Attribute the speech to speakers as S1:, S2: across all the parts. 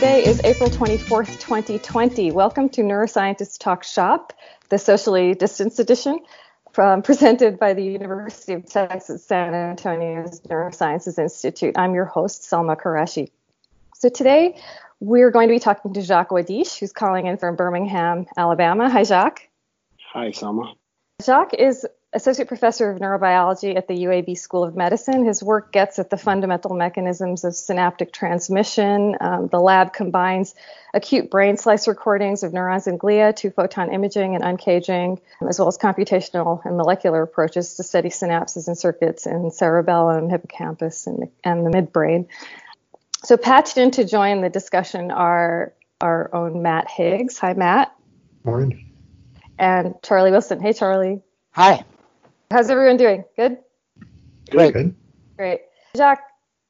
S1: Today is April 24th, 2020. Welcome to Neuroscientists Talk Shop, the socially distanced edition, from, presented by the University of Texas San Antonio's Neurosciences Institute. I'm your host, Salma Quraishi. So today we're going to be talking to Jacques Wadiche, who's calling in from Birmingham, Alabama. Hi, Jacques.
S2: Hi, Salma.
S1: Jacques is associate professor of neurobiology at the UAB School of Medicine. His work gets at the fundamental mechanisms of synaptic transmission. Um, the lab combines acute brain slice recordings of neurons and glia, two photon imaging and uncaging, as well as computational and molecular approaches to study synapses and circuits in cerebellum, hippocampus, and, and the midbrain. So, patched in to join the discussion are our own Matt Higgs. Hi, Matt.
S3: Morning.
S1: And Charlie Wilson. Hey, Charlie.
S4: Hi.
S1: How's everyone doing? Good?
S3: Great. Good.
S1: Great. Jacques,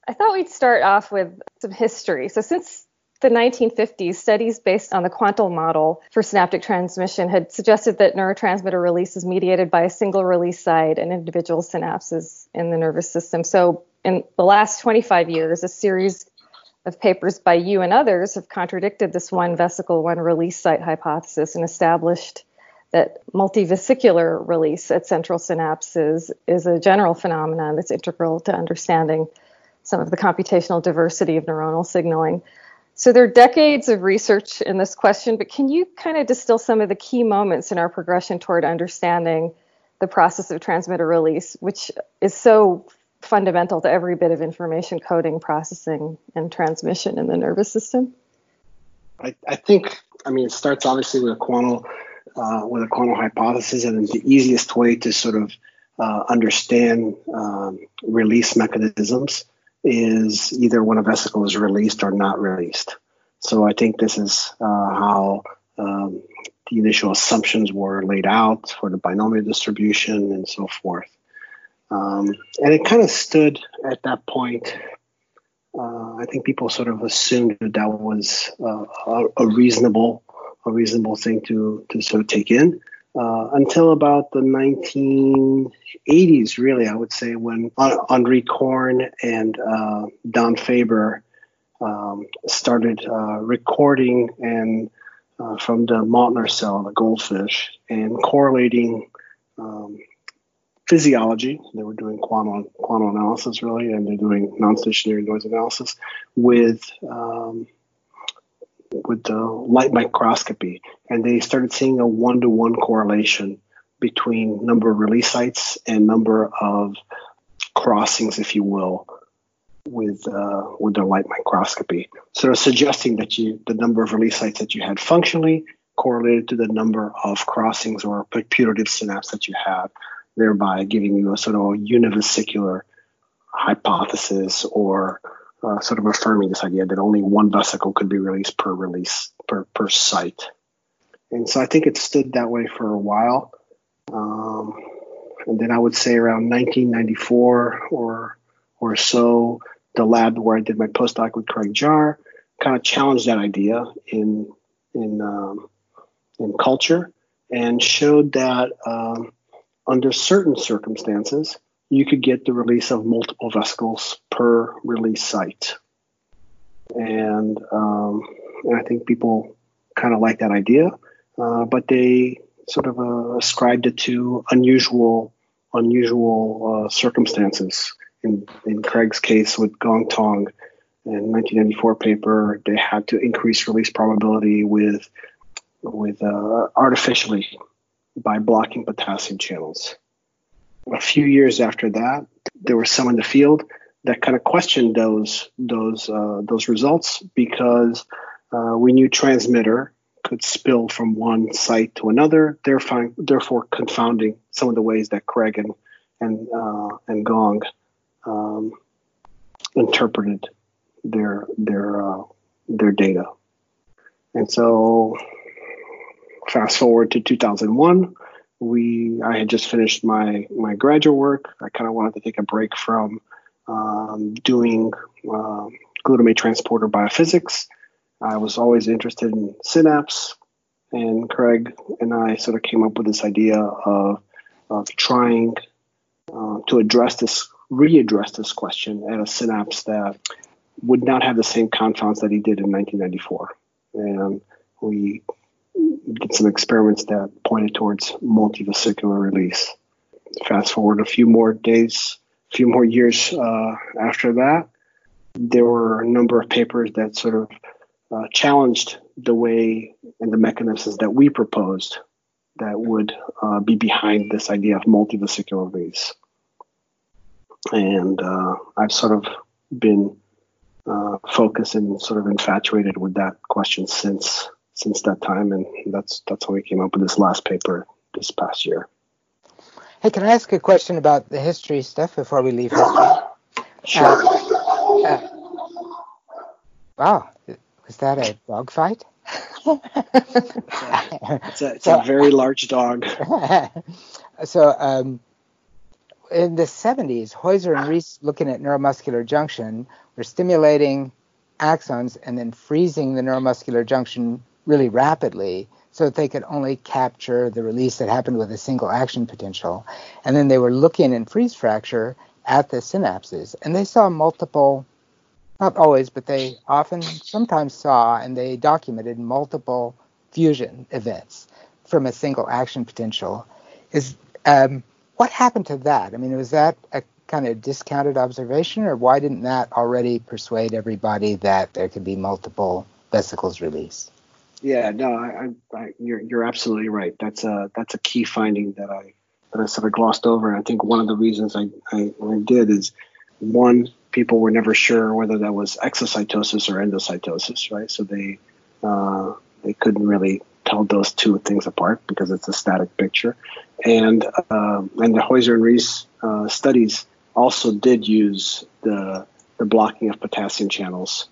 S1: I thought we'd start off with some history. So, since the 1950s, studies based on the Quantal model for synaptic transmission had suggested that neurotransmitter release is mediated by a single release site and individual synapses in the nervous system. So, in the last 25 years, a series of papers by you and others have contradicted this one vesicle, one release site hypothesis and established that multivesicular release at central synapses is a general phenomenon that's integral to understanding some of the computational diversity of neuronal signaling. So there are decades of research in this question, but can you kind of distill some of the key moments in our progression toward understanding the process of transmitter release, which is so fundamental to every bit of information coding, processing, and transmission in the nervous system?
S2: I, I think, I mean, it starts obviously with a quantal uh, with a quantal hypothesis, and the easiest way to sort of uh, understand um, release mechanisms is either when a vesicle is released or not released. So I think this is uh, how um, the initial assumptions were laid out for the binomial distribution and so forth. Um, and it kind of stood at that point. Uh, I think people sort of assumed that that was uh, a, a reasonable a reasonable thing to to sort of take in. Uh, until about the 1980s, really, I would say, when Henri Korn and uh, Don Faber um, started uh, recording and uh, from the Mauthner cell, the goldfish, and correlating um, physiology. They were doing quantum quantum analysis, really, and they're doing non-stationary noise analysis with um, with the light microscopy, and they started seeing a one-to-one correlation between number of release sites and number of crossings, if you will, with uh, with their light microscopy. So they're suggesting that you the number of release sites that you had functionally correlated to the number of crossings or putative synapse that you had, thereby giving you a sort of univesicular hypothesis or uh, sort of affirming this idea that only one vesicle could be released per release per per site. And so I think it stood that way for a while. Um, and then I would say around 1994 or or so, the lab where I did my postdoc with Craig Jahr kind of challenged that idea in in um, in culture and showed that um, under certain circumstances, you could get the release of multiple vesicles per release site. And, um, and I think people kind of like that idea, uh, but they sort of uh, ascribed it to unusual unusual uh, circumstances. In, in Craig's case with Gong Tong in 1994 paper, they had to increase release probability with with uh, artificially by blocking potassium channels a few years after that, there were some in the field that kind of questioned those those uh, those results because uh, we knew transmitter could spill from one site to another, therefore, therefore confounding some of the ways that Craig and and uh, and Gong um, interpreted their their uh, their data. And so, fast forward to 2001 we I had just finished my my graduate work. I kind of wanted to take a break from um, doing uh, glutamate transporter biophysics. I was always interested in synapse, and Craig and I sort of came up with this idea of of trying uh, to address this readdress this question at a synapse that would not have the same confounds that he did in 1994. And we did some experiments that pointed towards multivesicular release. Fast forward a few more days, a few more years uh, after that, there were a number of papers that sort of uh, challenged the way and the mechanisms that we proposed that would uh, be behind this idea of multivesicular release. And uh, I've sort of been uh, focused and sort of infatuated with that question since since that time, and that's that's how we came up with this last paper this past year.
S4: Hey, can I ask a question about the history stuff before we leave history?
S2: Sure.
S4: Uh, uh, wow, was that a dog fight?
S2: it's a, it's a very large dog.
S4: so, um, in the 70s, Heuser and Reese, looking at neuromuscular junction, were stimulating axons and then freezing the neuromuscular junction really rapidly so that they could only capture the release that happened with a single action potential. And then they were looking in freeze fracture at the synapses, and they saw multiple, not always, but they often sometimes saw and they documented multiple fusion events from a single action potential. Is um, what happened to that? I mean, was that a kind of discounted observation, or why didn't that already persuade everybody that there could be multiple vesicles released?
S2: Yeah, no, I, I, you're you're absolutely right. That's a that's a key finding that I that I sort of glossed over. And I think one of the reasons I, I, I did is one, people were never sure whether that was exocytosis or endocytosis, right? So they uh, they couldn't really tell those two things apart because it's a static picture. And uh, and the Heuser and Reese uh, studies also did use the the blocking of potassium channels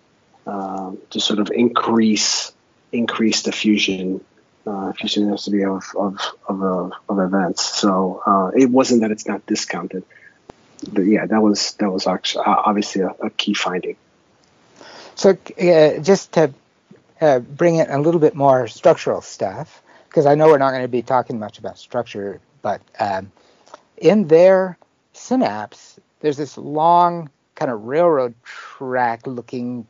S2: uh, to sort of increase increase the fusion uh, density of of of, uh, of events. So uh, it wasn't that it's not discounted, but yeah, that was that was actually obviously a, a key finding.
S4: So uh, just to uh, bring in a little bit more structural stuff, because I know we're not going to be talking much about structure, but um, in their synapse, there's this long kind of railroad track looking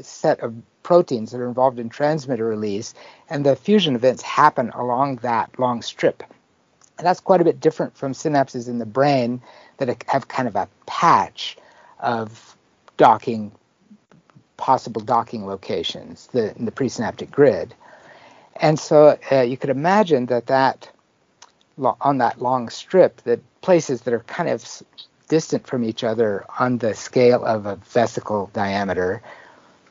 S4: set of proteins that are involved in transmitter release, and the fusion events happen along that long strip. And that's quite a bit different from synapses in the brain that have kind of a patch of docking, possible docking locations the, in the presynaptic grid. And so uh, you could imagine that that on that long strip, that places that are kind of distant from each other on the scale of a vesicle diameter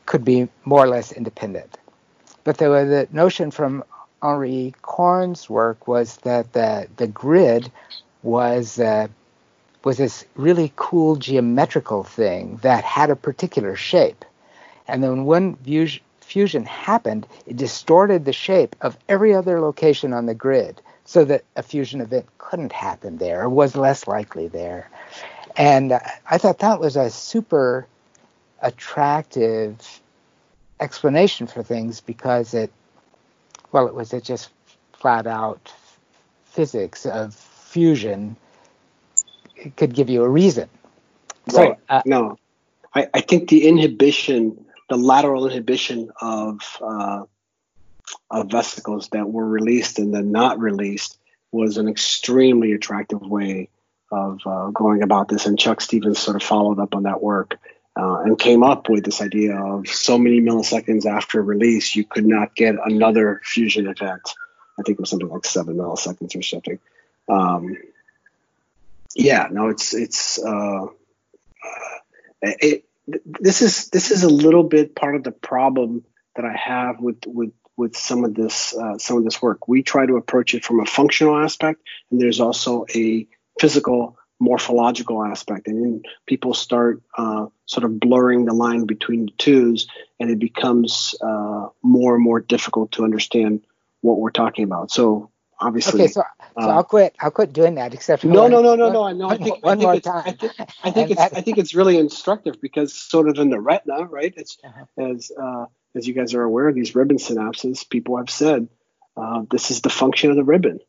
S4: could be more or less independent. But the, the notion from Henri Korn's work was that the, the grid was uh, was this really cool geometrical thing that had a particular shape. And then when fusion happened, it distorted the shape of every other location on the grid so that a fusion event couldn't happen there or was less likely there. And uh, I thought that was a super attractive explanation for things because it, well, it was it just flat out physics of fusion it could give you a reason.
S2: Right. So, uh, no, I, I think the inhibition, the lateral inhibition of uh, of vesicles that were released and then not released was an extremely attractive way of uh, going about this. And Chuck Stevens sort of followed up on that work uh, and came up with this idea of so many milliseconds after release, you could not get another fusion event. I think it was something like seven milliseconds or something. Um, yeah, no, it's it's uh, uh, it. This is this is a little bit part of the problem that I have with with with some of this uh, some of this work. We try to approach it from a functional aspect, and there's also a physical morphological aspect. And then people start uh, sort of blurring the line between the twos and it becomes uh, more and more difficult to understand what we're talking about. So obviously
S4: okay so, so uh, i'll quit i'll quit doing that except
S2: no no no no no no i think one I think more time I think, I think it's i think it's really instructive because sort of in the retina right it's uh-huh. as uh, as you guys are aware these ribbon synapses people have said uh, this is the function of the ribbon.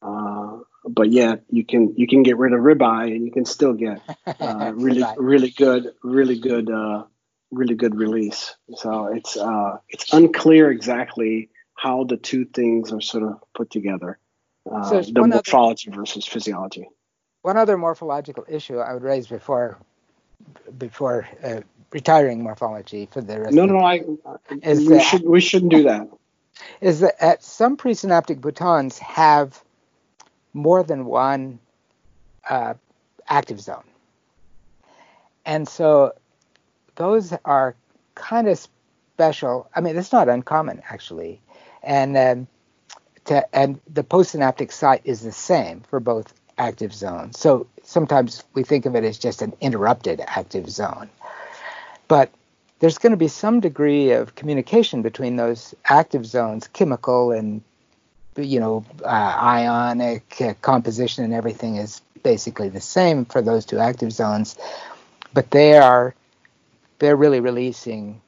S2: Uh, but yeah, you can you can get rid of ribeye and you can still get uh, really really good really good uh, really good release. So it's uh, it's unclear exactly how the two things are sort of put together. Uh,
S4: So
S2: the
S4: one other-
S2: morphology versus physiology.
S4: One other morphological issue I would raise before before uh, retiring morphology for the rest
S2: No,
S4: of
S2: no, I,
S4: Is
S2: we
S4: that-
S2: should we shouldn't do that.
S4: is that some presynaptic boutons have more than one uh, active zone. And so those are kind of special. I mean, it's not uncommon actually. And um, to, and the postsynaptic site is the same for both active zones. So sometimes we think of it as just an interrupted active zone. But there's going to be some degree of communication between those active zones, chemical and you know uh, ionic uh, composition and everything is basically the same for those two active zones, but they are they're really releasing.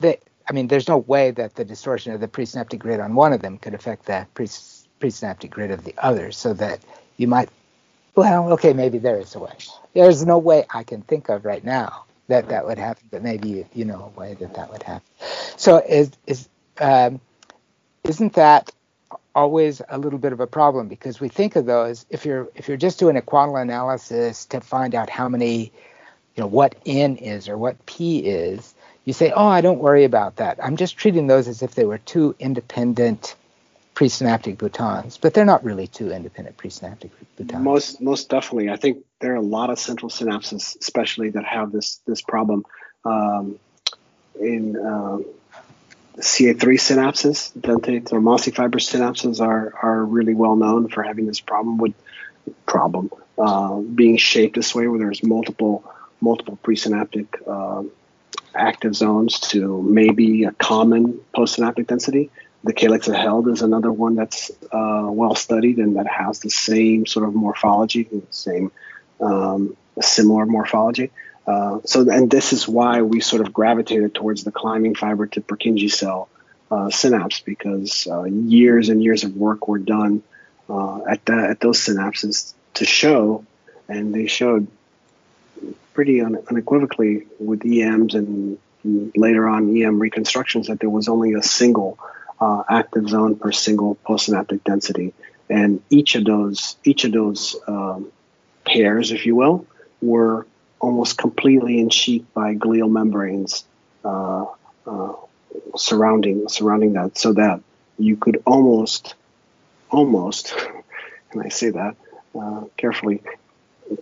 S4: They, I mean, there's no way that the distortion of the presynaptic grid on one of them could affect the pre- presynaptic grid of the other, so that you might. Well, okay, maybe there is a way. There's no way I can think of right now that that would happen, but maybe you, you know a way that that would happen. So is is um, isn't that always a little bit of a problem because we think of those if you're if you're just doing a quantal analysis to find out how many you know what n is or what p is you say oh i don't worry about that i'm just treating those as if they were two independent presynaptic boutons but they're not really two independent presynaptic boutons
S2: Most most definitely. I think there are a lot of central synapses, especially that have this this problem. Um, in um, CA3 synapses, dentate or mossy fiber synapses are are really well known for having this problem with problem uh, being shaped this way, where there's multiple multiple presynaptic um active zones to maybe a common postsynaptic density. The calyx of Held is another one that's uh, well studied and that has the same sort of morphology, the same um, similar morphology. Uh, so, and this is why we sort of gravitated towards the climbing fiber to Purkinje cell uh, synapse because uh, years and years of work were done uh, at at those synapses to show, and they showed pretty un- unequivocally with EMs and later on EM reconstructions that there was only a single uh, active zone per single postsynaptic density, and each of those each of those um, pairs, if you will, were almost completely ensheathed by glial membranes uh, uh, surrounding surrounding that, so that you could almost almost, and I say that uh, carefully,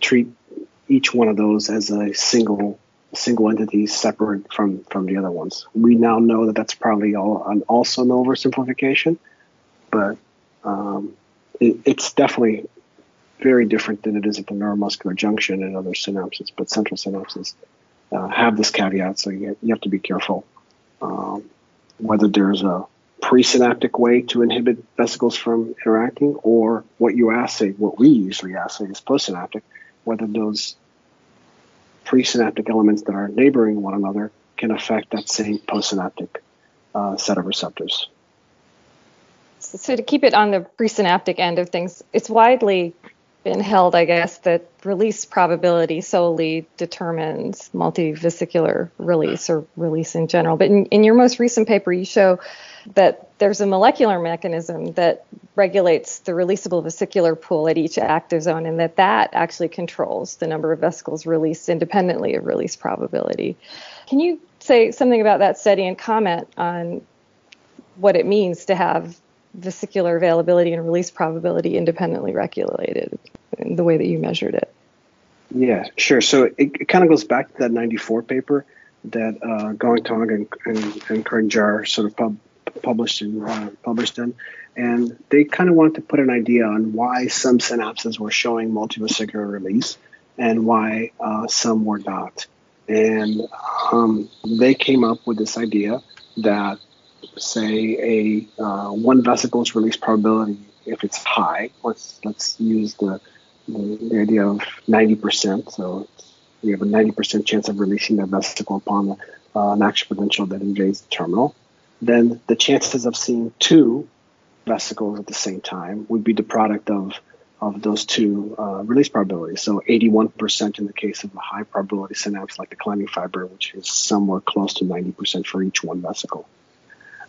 S2: treat each one of those as a single single entity separate from from the other ones. We now know that that's probably all an also an oversimplification, but um, it, it's definitely very different than it is at the neuromuscular junction and other synapses. But central synapses uh, have this caveat, so you, you have to be careful um, whether there's a presynaptic way to inhibit vesicles from interacting, or what you assay, what we usually assay is postsynaptic, whether those presynaptic elements that are neighboring one another can affect that same postsynaptic uh, set of receptors.
S1: So, so to keep it on the presynaptic end of things, it's widely been held, I guess, that release probability solely determines multivesicular release or release in general. But in, in your most recent paper, you show that there's a molecular mechanism that regulates the releasable vesicular pool at each active zone, and that that actually controls the number of vesicles released independently of release probability. Can you say something about that study and comment on what it means to have vesicular availability and release probability independently regulated in the way that you measured it?
S2: Yeah, sure. So it, it kind of goes back to that 94 paper that uh, Gong and, and, and Kern Jahr sort of pub, published in, uh, published in. And they kind of wanted to put an idea on why some synapses were showing multivesicular release and why uh, some were not. And um, they came up with this idea that, say, a uh, one vesicle's release probability, if it's high, let's let's use the the, idea of 90%. So we have a 90% chance of releasing that vesicle upon uh, an action potential that invades the terminal. Then the chances of seeing two vesicles at the same time would be the product of of those two uh, release probabilities. So 81% in the case of a high probability synapse, like the climbing fiber, which is somewhere close to 90% for each one vesicle.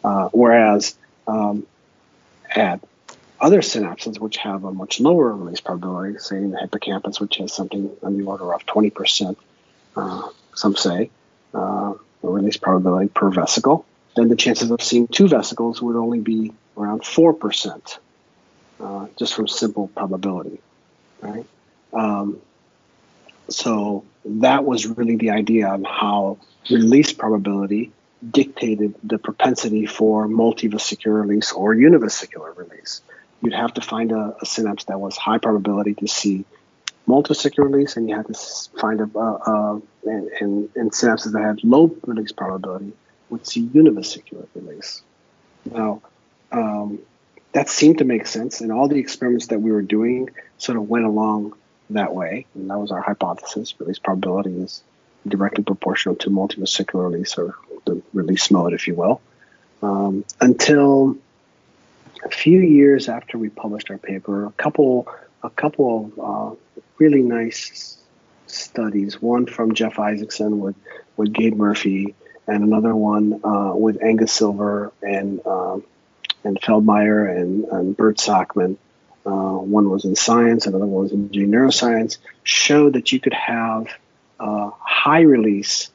S2: Uh, whereas um, at other synapses, which have a much lower release probability, say in the hippocampus, which has something on the order of 20%, uh, some say, uh, release probability per vesicle, then the chances of seeing two vesicles would only be around 4%, uh, just from simple probability, right? Um, so that was really the idea on how release probability dictated the propensity for multivesicular release or univesicular release. You'd have to find a, a synapse that was high probability to see multivesicular release, and you had to find a, a, and, and, synapses that had low release probability would see univesicular release. Now, um, that seemed to make sense, and all the experiments that we were doing sort of went along that way, and that was our hypothesis. Release probability is directly proportional to multivesicular release, or the release mode, if you will. Um, until a few years after we published our paper, a couple, a couple of uh, really nice studies. One from Jeff Isaacson with with Gabe Murphy, and another one uh, with Angus Silver and um, and Feldmeyer and, and Bert Sakmann. Uh, one was in science, another one was in neuroscience. Showed that you could have uh, high release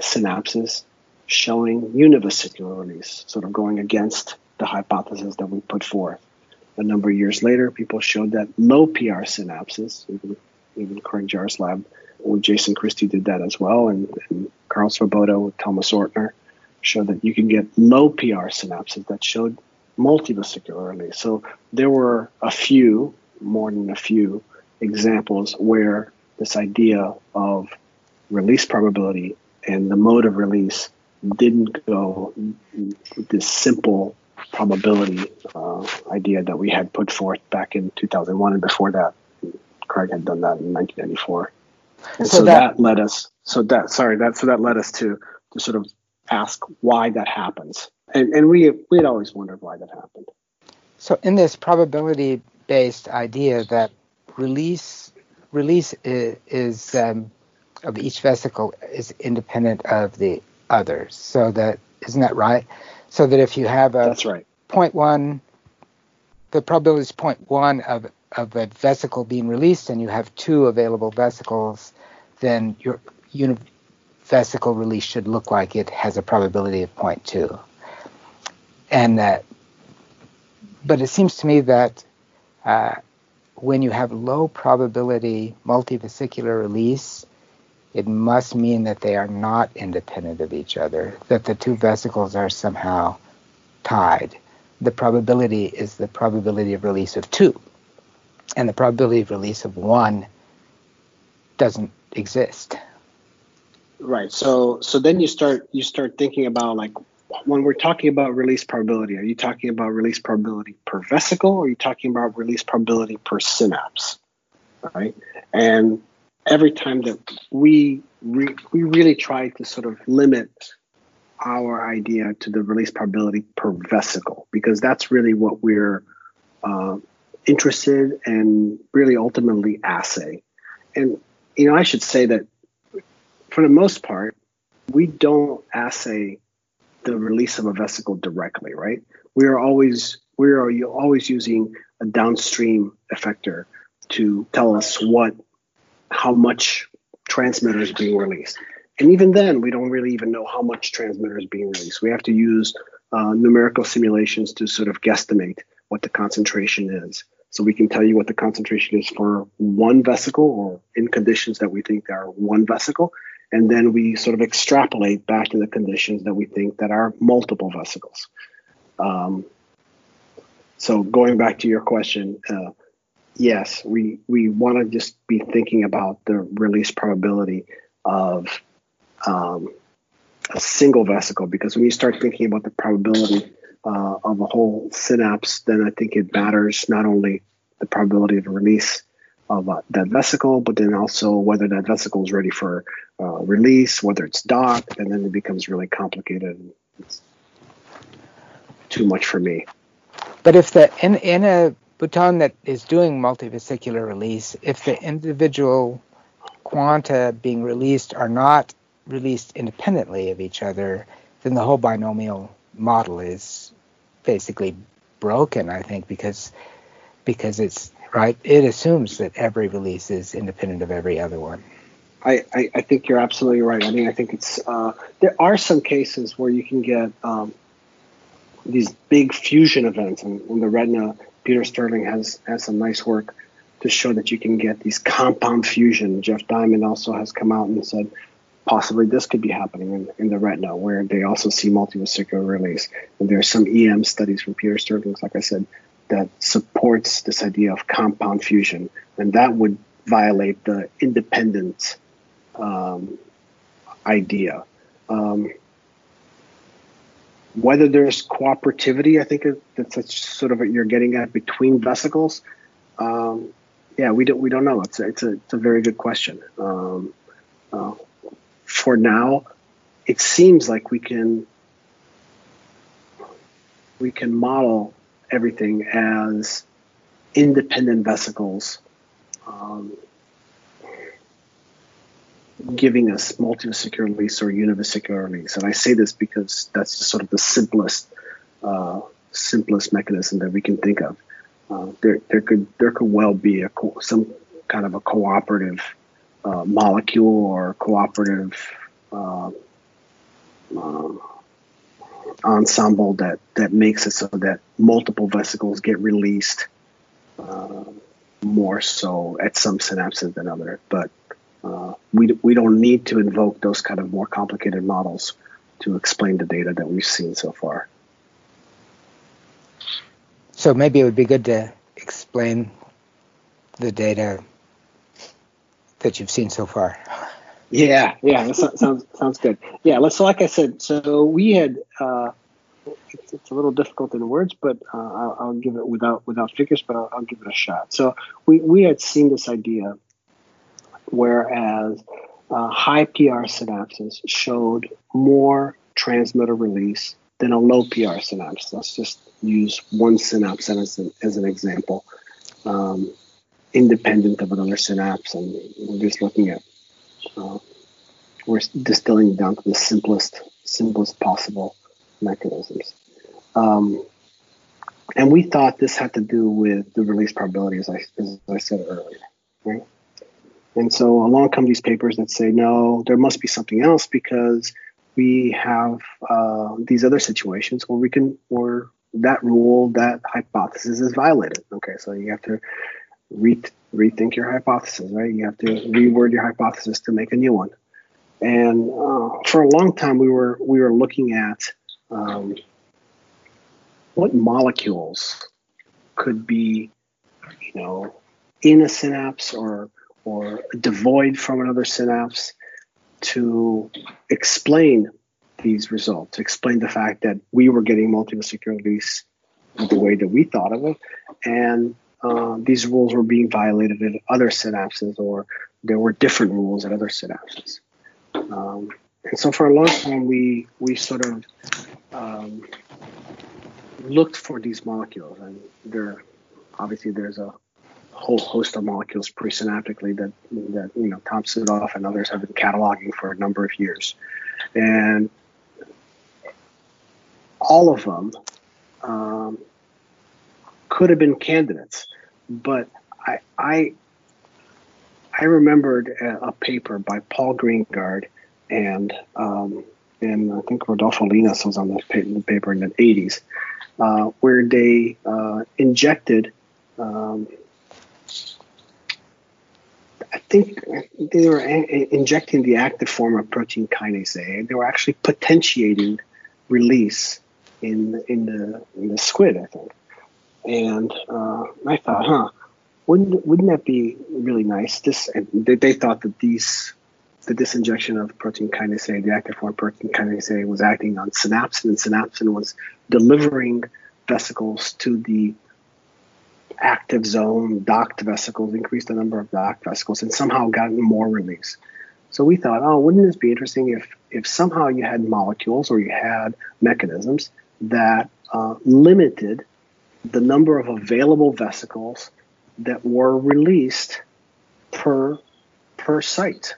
S2: synapses showing univesicular release, sort of going against the hypothesis that we put forth. A number of years later, people showed that low PR synapses, even, even Corinne Jahr's lab with Jason Christie did that as well, and, and Karel Svoboda with Thomas Oertner showed that you can get low PR synapses that showed multivesicular release. So there were a few, more than a few, examples where this idea of release probability and the mode of release didn't go with this simple probability uh, idea that we had put forth back in 2001 and before that. Craig had done that in 1994 and so, so that, that, led us so that sorry that so that led us to to sort of ask why that happens. And and we we had always wondered why that happened.
S4: So in this probability based idea that release release is, is um, of each vesicle is independent of the others. So that isn't that right? So that if you have a
S2: that's right.
S4: Point one, the probability is point one of of a vesicle being released, and you have two available vesicles, then your univesicle release should look like it has a probability of point two. And that, but it seems to me that uh, when you have low probability multivesicular release, it must mean that they are not independent of each other, that the two vesicles are somehow tied. The probability is the probability of release of two, and the probability of release of one doesn't exist.
S2: Right. So so then you start you start thinking about like when we're talking about release probability, are you talking about release probability per vesicle or are you talking about release probability per synapse? Right. And every time that we re- we really try to sort of limit our idea to the release probability per vesicle because that's really what we're uh, interested and really ultimately assay. And you know, I should say that for the most part, we don't assay the release of a vesicle directly, right? We are always we are always using a downstream effector to tell us what how much transmitter is being released. And even then, we don't really even know how much transmitter is being released. We have to use uh, numerical simulations to sort of guesstimate what the concentration is. So we can tell you what the concentration is for one vesicle or in conditions that we think are one vesicle. And then we sort of extrapolate back to the conditions that we think that are multiple vesicles. Um, so going back to your question, uh, yes, we we want to just be thinking about the release probability of um, a single vesicle because when you start thinking about the probability uh, of a whole synapse, then I think it matters not only the probability of release of uh, that vesicle, but then also whether that vesicle is ready for uh, release, whether it's docked, and then it becomes really complicated. It's too much for me.
S4: But if the in in a bouton that is doing multivesicular release, if the individual quanta being released are not released independently of each other, then the whole binomial model is basically broken. I think because because it's right. It assumes that every release is independent of every other one.
S2: I, I, I think you're absolutely right. I mean, I think it's uh, there are some cases where you can get um, these big fusion events, and in the retina, Peter Sterling has has some nice work to show that you can get these compound fusion. Jeff Diamond also has come out and said possibly this could be happening in, in the retina, where they also see multivesicular release. And there are some EM studies from Peter Sterling, like I said, that supports this idea of compound fusion, and that would violate the independent um, idea. Um, whether there's cooperativity, I think that's sort of what you're getting at between vesicles. Um, yeah, we don't we don't know. It's a, it's a it's a very good question. Um, uh, for now, it seems like we can we can model everything as independent vesicles um, giving us multivesicular release or univesicular release. And I say this because that's just sort of the simplest uh, simplest mechanism that we can think of. Uh, there, there could there could well be a co- some kind of a cooperative uh, molecule or cooperative uh, um, ensemble that that makes it so that multiple vesicles get released uh, more so at some synapses than others. But uh, we we don't need to invoke those kind of more complicated models to explain the data that we've seen so far.
S4: So maybe it would be good to explain the data that you've seen so far.
S2: Yeah, yeah, that sounds sounds good. Yeah, let's. So like I said, so we had. Uh, it's, it's, a little difficult in words, but uh, I'll, I'll, give it without without figures, but I'll, I'll, give it a shot. So we we had seen this idea, whereas uh, high PR synapses showed more transmitter release than a low PR synapse. Let's just use one synapse as an, as an example, um, independent of another synapse, and we're just looking at uh, we're distilling down to the simplest simplest possible mechanisms. Um, and we thought this had to do with the release probability, as I, as I said earlier, right? And so along come these papers that say, no, there must be something else because we have uh, these other situations where we can, where that rule, that hypothesis is violated. Okay, so you have to re- rethink your hypothesis, right? You have to reword your hypothesis to make a new one. And uh, for a long time, we were we were looking at um, what molecules could be, you know, in a synapse or or devoid from another synapse to explain these results, to explain the fact that we were getting multivesicular release the way that we thought of it, and uh, these rules were being violated in other synapses, or there were different rules at other synapses. Um, and so for a long time, we we sort of um, looked for these molecules, and there obviously there's a whole host of molecules presynaptically that that you know Tom Südhof and others have been cataloging for a number of years, and all of them um, could have been candidates, but I I I remembered a, a paper by Paul Greengard and um, and I think Rodolfo Llinás was on the paper in the 80s, uh, where they uh, injected. Um, I think they were a- injecting the active form of protein kinase A. They were actually potentiating release in in the in the squid, I think. And uh, I thought, huh, wouldn't wouldn't that be really nice? This they, they thought that these the disinjection of protein kinase A, the active form of protein kinase A, was acting on synapsin, and synapsin was delivering vesicles to the active zone, docked vesicles, increased the number of docked vesicles, and somehow gotten more release. So we thought, oh, wouldn't this be interesting if if somehow you had molecules or you had mechanisms that uh, limited the number of available vesicles that were released per per site,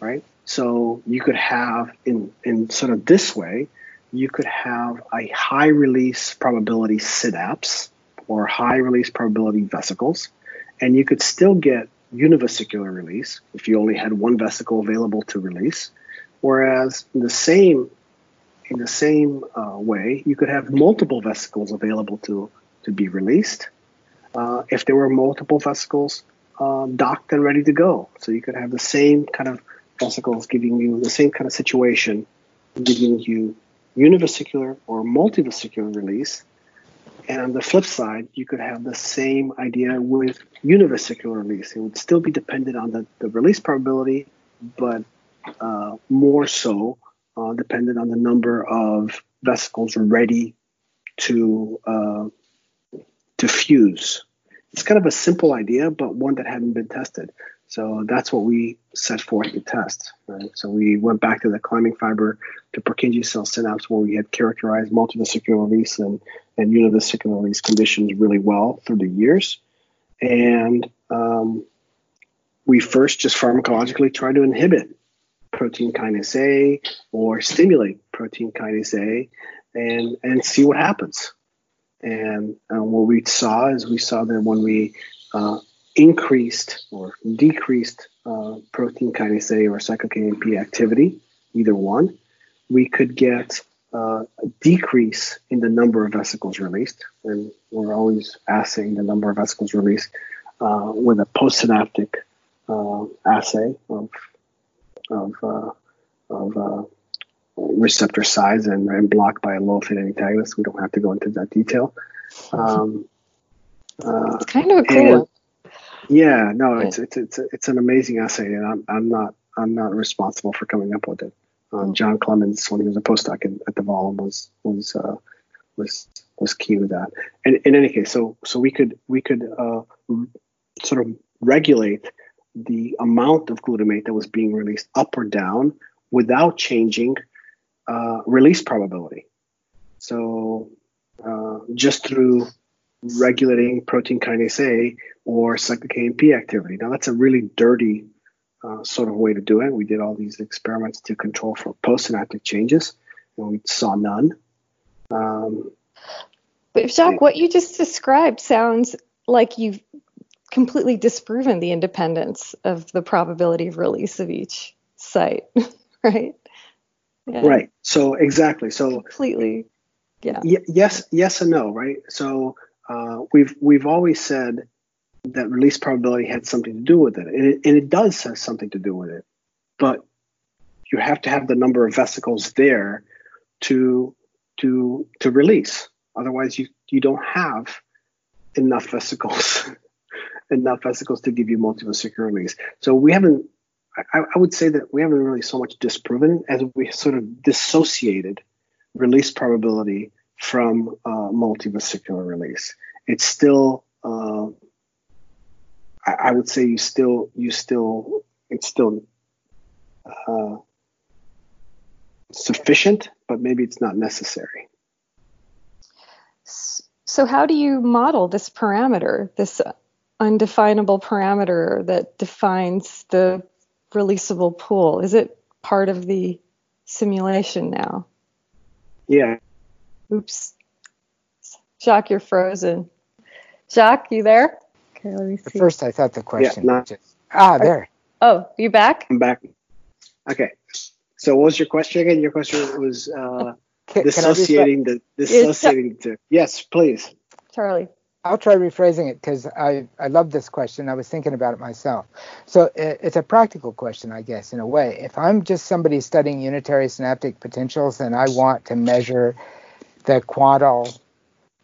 S2: right? So you could have in in sort of this way, you could have a high release probability synapse or high release probability vesicles, and you could still get univesicular release if you only had one vesicle available to release. Whereas in the same in the same uh, way, you could have multiple vesicles available to to be released. Uh, if there were multiple vesicles um, docked and ready to go, so you could have the same kind of vesicles giving you the same kind of situation, giving you univesicular or multivesicular release. And on the flip side, you could have the same idea with univesicular release. It would still be dependent on the, the release probability, but uh, more so uh, dependent on the number of vesicles ready to uh, to fuse. It's kind of a simple idea, but one that hadn't been tested. So that's what we set forth to test. Right? So we went back to the climbing fiber to Purkinje cell synapse where we had characterized multivesicular release and, and univesicular release conditions really well through the years. And um, we first just pharmacologically tried to inhibit protein kinase A or stimulate protein kinase A and, and see what happens. And uh, what we saw is we saw that when we uh, increased or decreased uh, protein kinase A or cyclic activity, either one, we could get uh, a decrease in the number of vesicles released. And we're always assaying the number of vesicles released uh, with a postsynaptic uh, assay of, of, uh, of uh, receptor size and, and blocked by a low affinity antagonist. We don't have to go into that detail. Um,
S1: it's kind of a cool
S2: yeah, no, it's it's it's it's an amazing essay, and I'm I'm not I'm not responsible for coming up with it. Um, John Clements, when he was a postdoc in, at the Vollum, was was uh, was was key with that. And in any case, so so we could we could uh, sort of regulate the amount of glutamate that was being released up or down without changing uh, release probability. So uh, just through regulating protein kinase A or cyclic AMP activity. Now, that's a really dirty uh, sort of way to do it. We did all these experiments to control for postsynaptic changes, and we saw none. Um,
S1: but Jacques, what you just described sounds like you've completely disproven the independence of the probability of release of each site, right?
S2: Yeah. Right. So exactly. So
S1: completely. Yeah.
S2: Y- yes. Yes and no. Right. So uh, we've we've always said that release probability had something to do with it. And, it, and it does have something to do with it, but you have to have the number of vesicles there to to to release. Otherwise, you you don't have enough vesicles enough vesicles to give you multivesicular release. So we haven't. I, I would say that we haven't really so much disproven as we sort of dissociated release probability from uh, multivesicular release. It's still, uh, I, I, would say, you still, you still, it's still uh, sufficient, but maybe it's not necessary.
S1: So, how do you model this parameter, this undefinable parameter that defines the releasable pool? Is it part of the simulation now?
S2: Yeah,
S1: Oops. Jacques, you're frozen. Jacques, you there?
S4: Okay, let me see. At first, I thought the question
S2: yeah,
S4: was just, ah, there.
S1: Oh, you back?
S2: I'm back. Okay. So, what was your question again? Your question was uh, can, dissociating can the dissociating the. Yes, please.
S1: Charlie.
S4: I'll try rephrasing it because I, I love this question. I was thinking about it myself. So it, it's a practical question, I guess, in a way. If I'm just somebody studying unitary synaptic potentials and I want to measure the quantal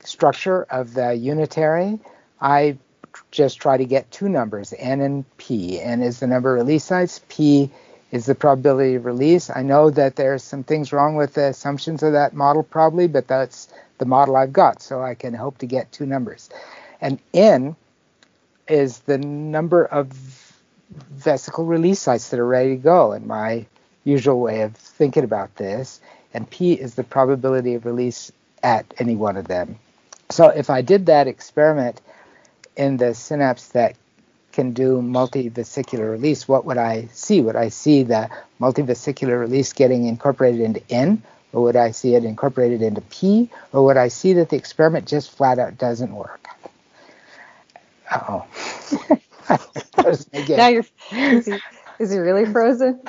S4: structure of the unitary, I just try to get two numbers, n and p. n is the number of release sites, p is the probability of release. I know that there's some things wrong with the assumptions of that model probably, but that's the model I've got, so I can hope to get two numbers. And n is the number of vesicle release sites that are ready to go in my usual way of thinking about this and P is the probability of release at any one of them. So if I did that experiment in the synapse that can do multivesicular release, what would I see? Would I see the multivesicular release getting incorporated into N, or would I see it incorporated into P, or would I see that the experiment just flat out doesn't work? Uh oh.
S1: now you're. Is he, is he really frozen?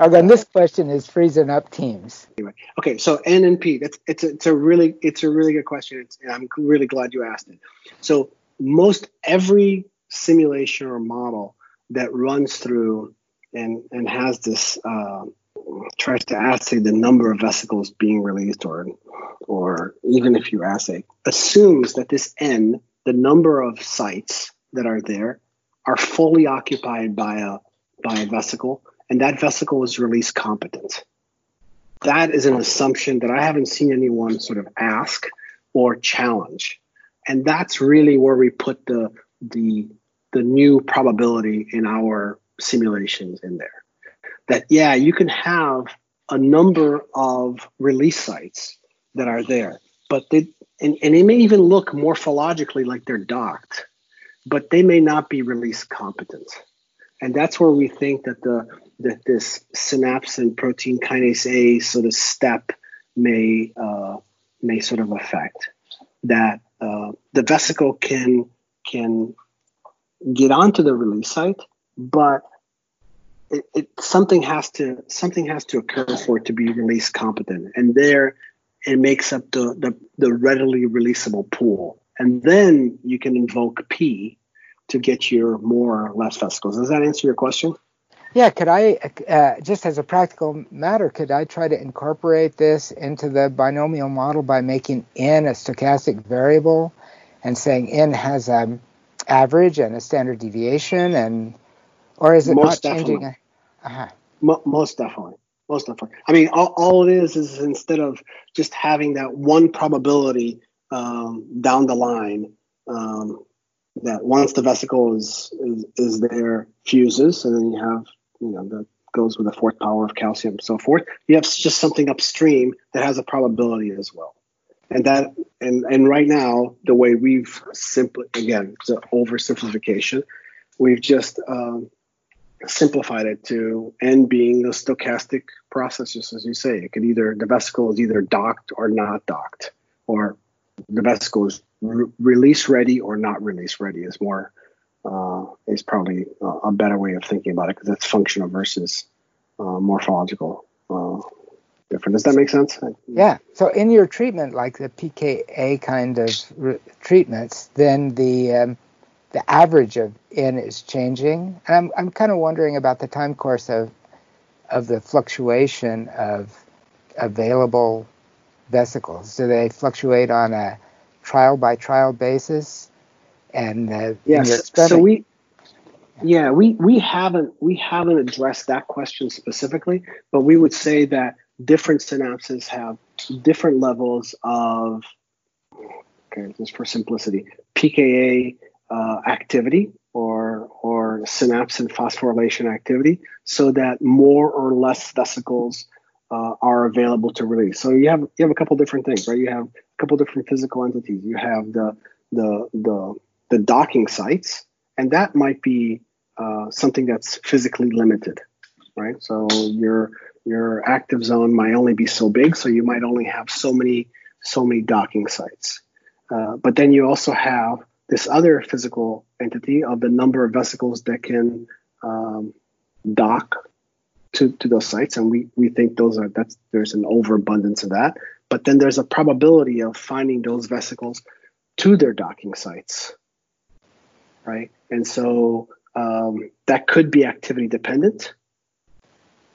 S4: Okay, this question is freezing up teams.
S2: Anyway, okay, so N and P. That's it's a, it's a really it's a really good question. It's, and I'm really glad you asked it. So most every simulation or model that runs through and and has this uh, tries to assay the number of vesicles being released or or even if you assay assumes that this n the number of sites that are there are fully occupied by a by a vesicle and that vesicle is release competent that is an assumption that i haven't seen anyone sort of ask or challenge and that's really where we put the the the new probability in our simulations in there. That, yeah, you can have a number of release sites that are there, but they, and, and they may even look morphologically like they're docked, but they may not be release competent. And that's where we think that the that this synapsin protein kinase A sort of step may uh, may sort of affect that uh, the vesicle can can get onto the release site, but it, it, something has to something has to occur for it to be release competent, and there it makes up the, the the readily releasable pool, and then you can invoke P to get your more or less vesicles. Does that answer your question?
S4: Yeah, could I, uh, just as a practical matter, could I try to incorporate this into the binomial model by making n a stochastic variable and saying n has an average and a standard deviation, and or is it most not definitely. changing?
S2: Uh-huh. most definitely. Most definitely. I mean, all, all it is is instead of just having that one probability um, down the line, um, that once the vesicle is, is, is there, fuses, and then you have, you know, that goes with the fourth power of calcium and so forth. You have just something upstream that has a probability as well and that and and right now the way we've simply again it's oversimplification we've just um, simplified it to n being the stochastic process just as you say it could either the vesicle is either docked or not docked or the vesicle is re- release ready or not release ready is more uh, is probably a better way of thinking about it because it's functional versus uh, morphological uh, different. Does that make sense?
S4: Yeah. So in your treatment, like the PKA kind of re- treatments, then the um, the average of N is changing, and I'm I'm kind of wondering about the time course of of the fluctuation of available vesicles. Do they fluctuate on a trial by trial basis? And uh,
S2: yes, so we yeah we we haven't we haven't addressed that question specifically, but we would say that different synapses have different levels of, okay, just for simplicity, PKA uh, activity or or synapsin phosphorylation activity, so that more or less vesicles uh, are available to release. So you have you have a couple different things, right? You have a couple different physical entities. You have the the the the docking sites, and that might be uh, something that's physically limited, right? So you're your active zone might only be so big, so you might only have so many so many docking sites. Uh, but then you also have this other physical entity of the number of vesicles that can um, dock to, to those sites, and we we think those are that's there's an overabundance of that. But then there's a probability of finding those vesicles to their docking sites, right? And so um, that could be activity dependent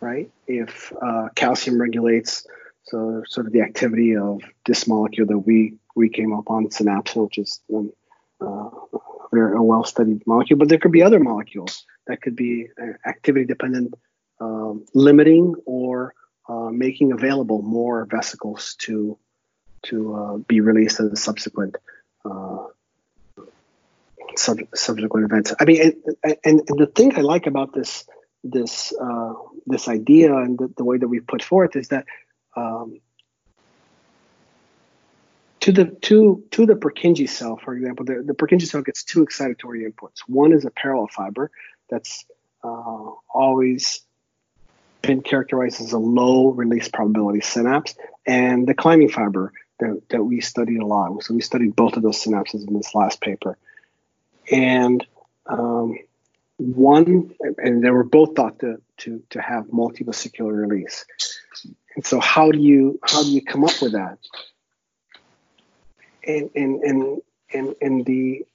S2: right? If uh, calcium regulates, so sort of the activity of this molecule that we we came up on, synapsin, which is um, uh, a well-studied molecule, but there could be other molecules that could be uh, activity dependent, um, limiting or uh, making available more vesicles to to uh, be released as subsequent uh, sub- subsequent events. I mean, and, and, and the thing I like about this this uh, this idea and the, the, way that we put forth is that um, to the to to the Purkinje cell, for example, the, the Purkinje cell gets two excitatory inputs. One is a parallel fiber that's uh, always been characterized as a low release probability synapse, and the climbing fiber that, that we studied a lot. So we studied both of those synapses in this last paper, and um, one, and they were both thought to to to have multivesicular release. And so, how do you how do you come up with that? and and and and, and the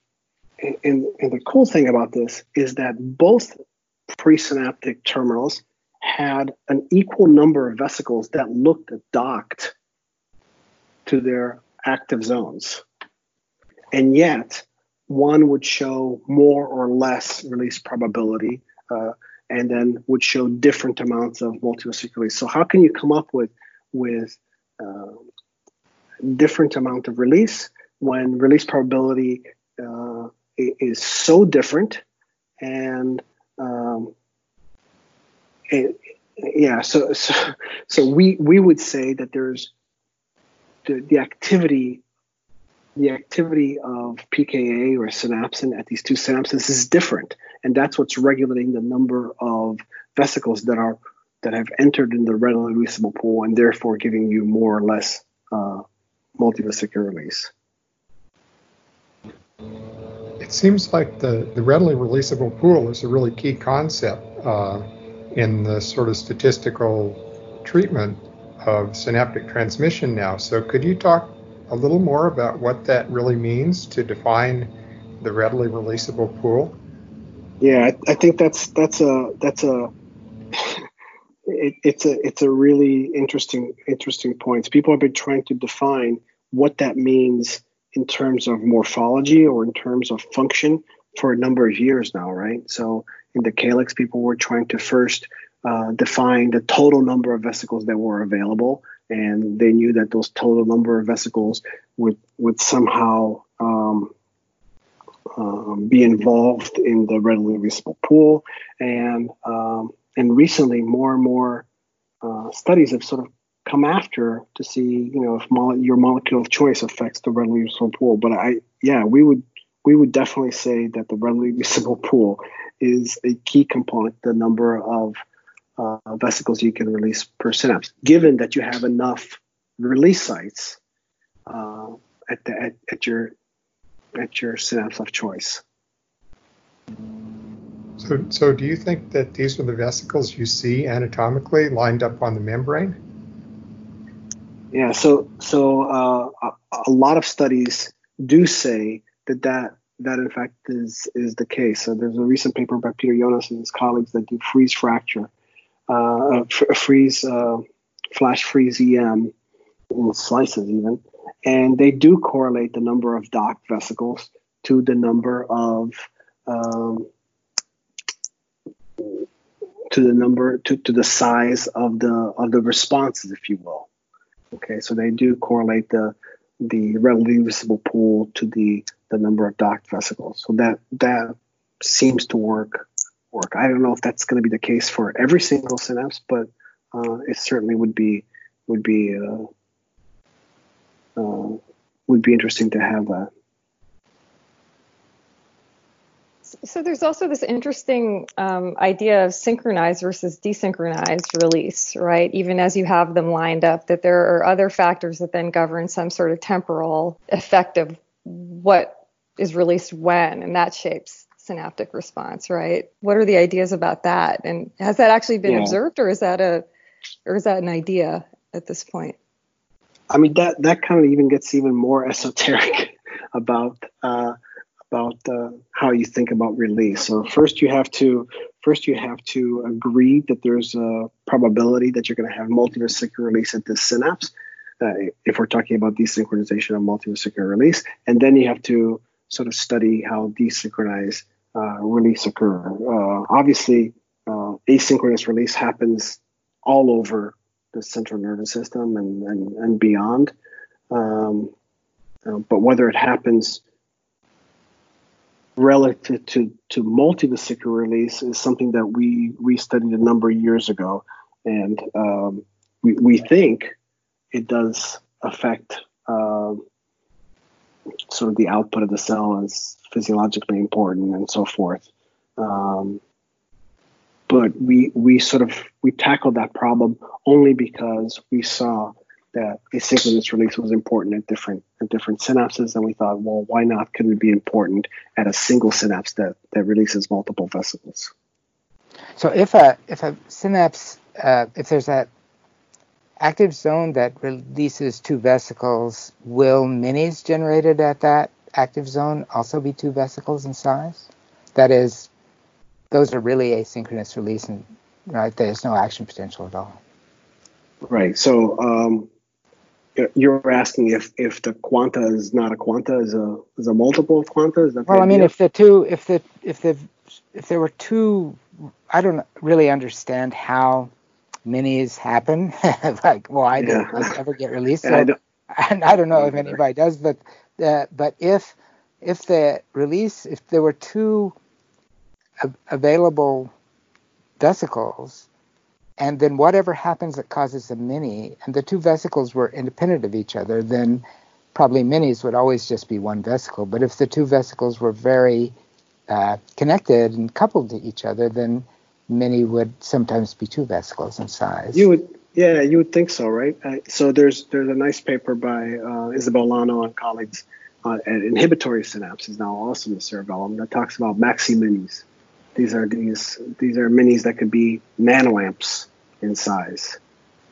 S2: and, and the cool thing about this is that both presynaptic terminals had an equal number of vesicles that looked docked to their active zones. And yet, one would show more or less release probability, uh, and then would show different amounts of multivesicular release. So, how can you come up with with uh, different amount of release when release probability uh, is so different and um, it, yeah so, so so we we would say that there's the, the activity the activity of PKA or synapsin at these two synapses is different, and that's what's regulating the number of vesicles that are that have entered in the readily releasable pool, and therefore giving you more or less uh, multivesicular release.
S3: It seems like the, the readily releasable pool is a really key concept uh, in the sort of statistical treatment of synaptic transmission now. So, could you talk a little more about what that really means to define the readily releasable pool?
S2: Yeah, I, I think that's that's a that's a it, it's a it's a really interesting interesting point. People have been trying to define what that means in terms of morphology or in terms of function for a number of years now, right? So the calyx, people were trying to first uh, define the total number of vesicles that were available, and they knew that those total number of vesicles would would somehow um, um, be involved in the readily releasable pool, and um, and recently more and more uh, studies have sort of come after to see, you know, if mo- your molecule of choice affects the readily releasable pool. But I, yeah, we would we would definitely say that the readily releasable pool is a key component, the number of uh, vesicles you can release per synapse, given that you have enough release sites uh, at, the, at, at your at your synapse of choice.
S3: So, so do you think that these are the vesicles you see anatomically lined up on the membrane?
S2: Yeah, so so uh, a, a lot of studies do say that that that in fact is is the case. So there's a recent paper by Peter Jonas and his colleagues that do freeze fracture, uh, freeze uh, flash freeze EM in slices even, and they do correlate the number of docked vesicles to the number of um, to the number to, to the size of the of the responses, if you will. Okay, so they do correlate the the readily releasable pool to the the number of docked vesicles. So that that seems to work. Work. I don't know if that's going to be the case for every single synapse, but uh, it certainly would be would be uh, uh, would be interesting to have that.
S1: So there's also this interesting um, idea of synchronized versus desynchronized release, right? Even as you have them lined up, that there are other factors that then govern some sort of temporal effect of what is released when, and that shapes synaptic response, right? What are the ideas about that? And has that actually been yeah. observed, or is that a, or is that an idea at this point?
S2: I mean, that that kind of even gets even more esoteric about. Uh, about uh, how you think about release. So first you have to first you have to agree that there's a probability that you're going to have multivesicular release at this synapse. Uh, if we're talking about desynchronization of multivesicular release, and then you have to sort of study how desynchronized uh, release occur. Uh, obviously, uh, asynchronous release happens all over the central nervous system and and, and beyond. Um, uh, but whether it happens relative to, to multivesicular release is something that we, we studied a number of years ago. And um, we, we think it does affect uh, sort of the output of the cell is physiologically important and so forth. Um, but we we sort of we tackled that problem only because we saw that asynchronous release was important at different at different synapses, and we thought, well, why not? Could it be important at a single synapse that that releases multiple vesicles?
S4: So if a if a synapse uh, if there's that active zone that releases two vesicles, will minis generated at that active zone also be two vesicles in size? That is, those are really asynchronous release, and right there's no action potential at all.
S2: Right. So um, you're asking if if the quanta is not a quanta, is a is a multiple of quanta? Is that
S4: well, I mean, if the two, if the if the if there were two, I don't really understand how minis happen. like, well, I don't yeah. ever get released, so, and, I and, I don't know if anybody does, but uh, but if if the release, if there were two a- available vesicles, and then whatever happens that causes a mini, and the two vesicles were independent of each other, then probably minis would always just be one vesicle. But if the two vesicles were very uh, connected and coupled to each other, then mini would sometimes be two vesicles in size.
S2: You would, yeah, you would think so, right? Uh, so there's there's a nice paper by uh, Isabel Llano and colleagues uh, at inhibitory synapses now also in the cerebellum that talks about maxi minis. These are these these are minis that could be nanoamps in size.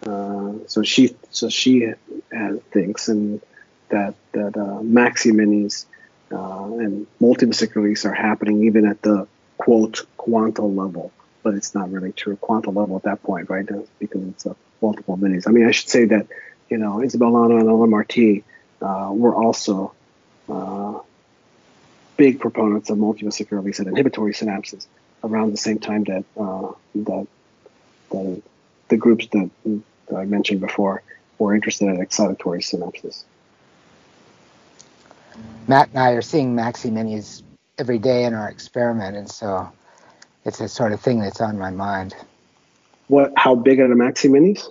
S2: Uh, so she so she uh, thinks and that that uh, maxi minis and multivesicular release are happening even at the quote quantal level but it's not really true quantum level at that point, right? Because it's a multiple minis. I mean, I should say that, you know, Isabel Llano and Alain Marty uh, were also uh, big proponents of multivesicular release at inhibitory synapses around the same time that uh, that the, the groups that, that I mentioned before were interested in excitatory synapses.
S4: Matt and I are seeing maxi minis every day in our experiment, and so it's the sort of thing that's on my mind.
S2: What? How big are the maxi minis?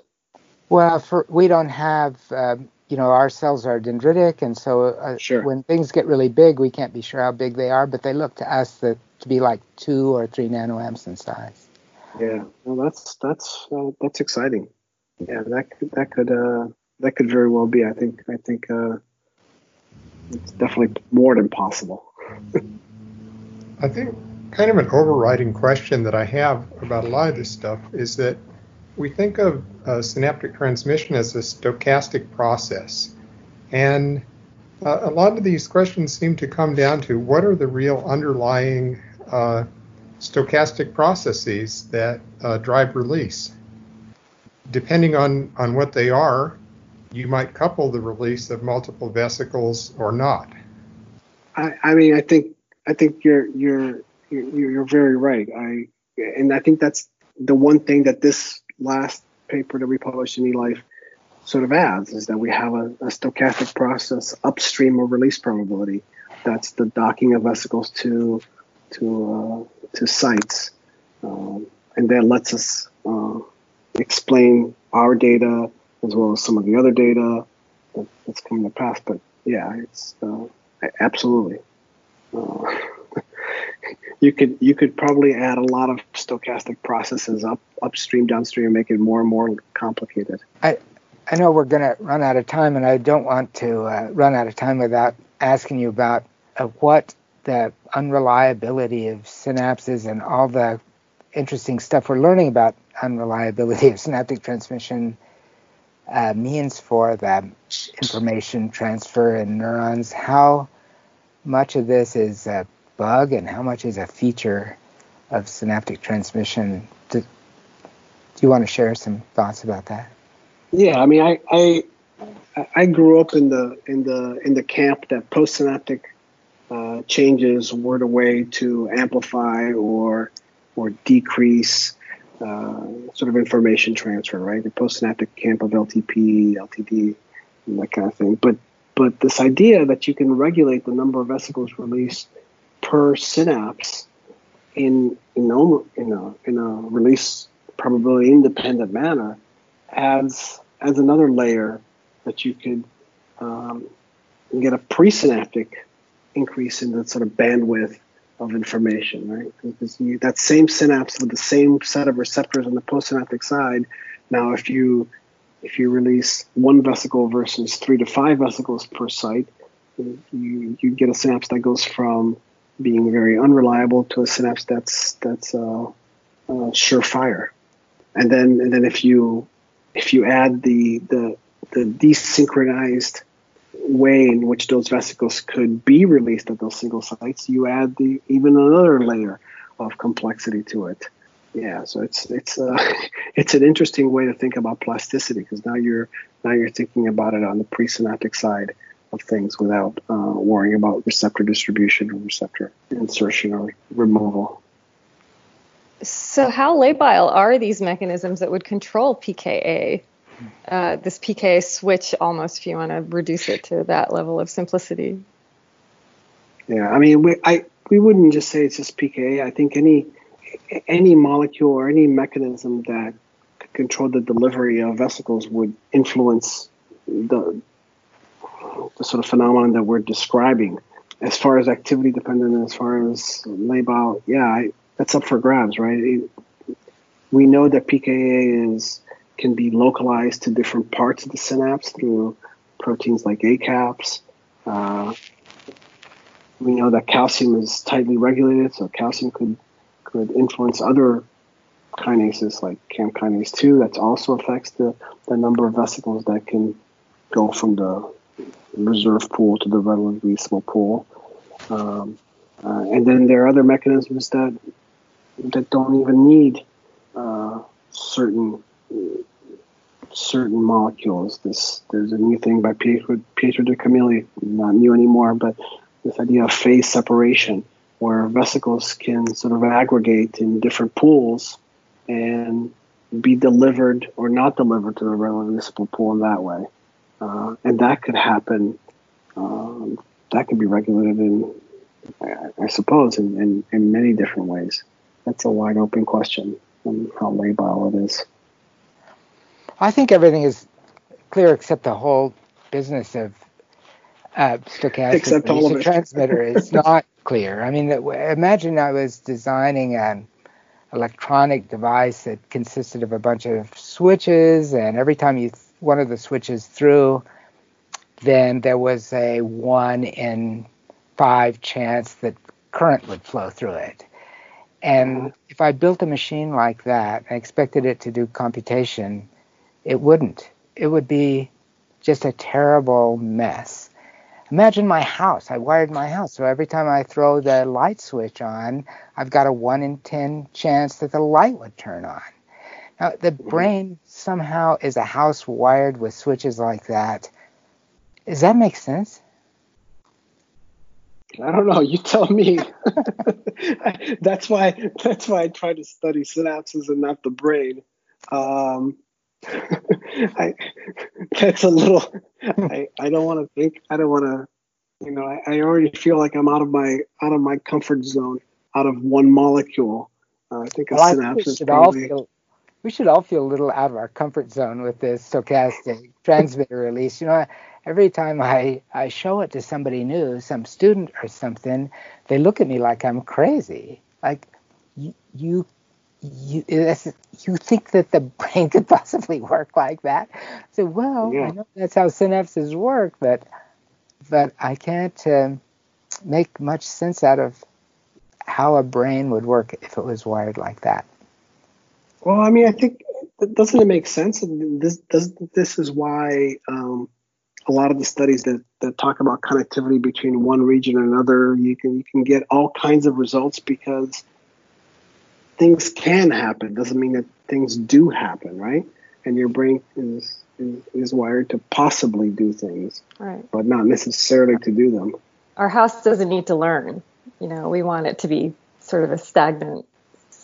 S4: Well, for we don't have, um, you know, our cells are dendritic, and so uh,
S2: sure.
S4: when things get really big, we can't be sure how big they are, but they look to us that, to be like two or three nanoamps in size.
S2: Yeah, well, that's that's uh, that's exciting. Yeah, that could, that could uh, that could very well be. I think I think uh, it's definitely more than possible.
S3: I think kind of an overriding question that I have about a lot of this stuff is that we think of uh, synaptic transmission as a stochastic process. And uh, a lot of these questions seem to come down to what are the real underlying uh, stochastic processes that uh, drive release. Depending on, on what they are, you might couple the release of multiple vesicles or not.
S2: I, I mean, I think I think you're you're you're very right. I and I think that's the one thing that this last paper that we published in eLife sort of adds is that we have a, a stochastic process upstream of release probability. That's the docking of vesicles to to uh, to sites, um, and that lets us uh, explain our data as well as some of the other data that's coming to pass. But yeah, it's uh, absolutely. You could you could probably add a lot of stochastic processes up upstream downstream and make it more and more complicated.
S4: I i know we're going to run out of time and i don't want to uh, run out of time without asking you about uh, what the unreliability of synapses and all the interesting stuff we're learning about unreliability of synaptic transmission uh, means for the information transfer in neurons. How much of this is uh, bug and how much is a feature of synaptic transmission? Do, do you want to share some thoughts about that?
S2: Yeah, I mean, I, I I grew up in the in the in the camp that postsynaptic uh, changes were the way to amplify or or decrease uh, sort of information transfer, right? The postsynaptic camp of LTP, LTD, and that kind of thing. But but this idea that you can regulate the number of vesicles released per synapse in in a, in a, in a release probability independent manner adds adds another layer that you could um, get a presynaptic increase in the sort of bandwidth of information, right? Because you, that same synapse with the same set of receptors on the postsynaptic side. Now, if you if you release one vesicle versus three to five vesicles per site, you you get a synapse that goes from being very unreliable to a synapse that's that's uh, uh, surefire. And then and then if you if you add the the the desynchronized way in which those vesicles could be released at those single sites, you add the even another layer of complexity to it. Yeah, so it's it's uh, it's an interesting way to think about plasticity because now you're now you're thinking about it on the presynaptic side of things without uh, worrying about receptor distribution or receptor insertion or removal.
S1: So, how labile are these mechanisms that would control PKA? uh, this PKA switch almost if you want to reduce it to that level of simplicity.
S2: Yeah, I mean, we I we wouldn't just say it's just PKA. I think any any molecule or any mechanism that could control the delivery of vesicles would influence the the sort of phenomenon that we're describing. As far as activity dependent, and as far as labile, yeah, I, that's up for grabs, right? It, we know that PKA is can be localized to different parts of the synapse through proteins like AKAPs. Uh, we know that calcium is tightly regulated, so calcium could could influence other kinases like CAM kinase 2. That also affects the, the number of vesicles that can go from the reserve pool to the readily releasable pool. Um, uh, and then there are other mechanisms that that don't even need uh, certain certain molecules. This there's a new thing by Pietro, Pietro de Camilli, not new anymore, but this idea of phase separation, where vesicles can sort of aggregate in different pools and be delivered or not delivered to the releasable pool in that way. Uh, and that could happen. Um, that could be regulated in, I, suppose, in, in, in many different ways. That's a wide open question on how labile it is.
S4: I think everything is clear except the whole business of uh, stochastic transmitter is not clear. I mean, imagine I was designing an electronic device that consisted of a bunch of switches, and every time you one of the switches through, then there was a one in five chance that current would flow through it. And if I built a machine like that and expected it to do computation, it wouldn't. It would be just a terrible mess. Imagine my house. I wired my house. So every time I throw the light switch on, I've got a 1 in 10 chance that the light would turn on. Now, the mm-hmm. brain somehow is a house wired with switches like that. Does that make sense?
S2: I don't know. You tell me. that's why. That's why I try to study synapses and not the brain. Um, I, that's a little. I, I don't want to think. I don't want to. You know, I, I already feel like I'm out of my out of my comfort zone, out of one molecule. Uh, I think a well, synapse is probably.
S4: Feel, we should all feel a little out of our comfort zone with this stochastic transmitter release. You know, every time I, I show it to somebody new, some student or something, they look at me like I'm crazy. Like, you, you you you think that the brain could possibly work like that? So well, yeah. I know that's how synapses work, but but I can't uh, make much sense out of how a brain would work if it was wired like that.
S2: Well, I mean, I think doesn't it make sense? This does this is why um, a lot of the studies that, that talk about connectivity between one region and another, you can you can get all kinds of results because things can happen doesn't mean that things do happen, right? And your brain is is, is wired to possibly do things,
S1: right.
S2: but not necessarily to do them.
S1: Our house doesn't need to learn. You know, we want it to be sort of a stagnant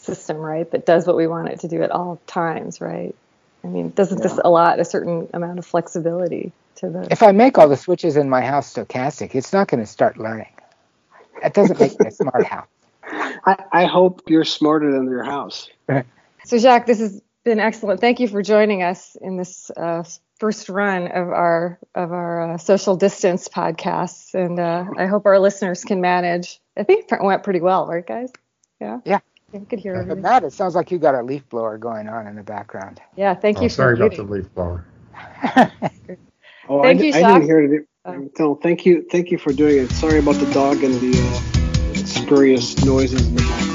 S1: system, right? That does what we want it to do at all times, right? I mean, doesn't yeah. this allot a certain amount of flexibility to the?
S4: If I make all the switches in my house stochastic, it's not going to start learning. That doesn't make me a smart house.
S2: I, I hope you're smarter than your house.
S1: so, Jacques, this has been excellent. Thank you for joining us in this uh, first run of our of our uh, social distance podcasts, and uh, I hope our listeners can manage. I think it went pretty well, right, guys? Yeah.
S4: Yeah.
S1: I could hear everything.
S4: Matt, it sounds like you got a leaf blower going on in the background.
S1: Yeah. Thank
S3: Oh,
S1: you for
S3: sorry about the leaf blower.
S2: Oh,
S1: Thank
S2: I,
S1: you,
S2: I didn't hear it.
S1: Oh.
S2: No, thank you, thank you for doing it. Sorry about the dog and the uh, spurious noises in the background.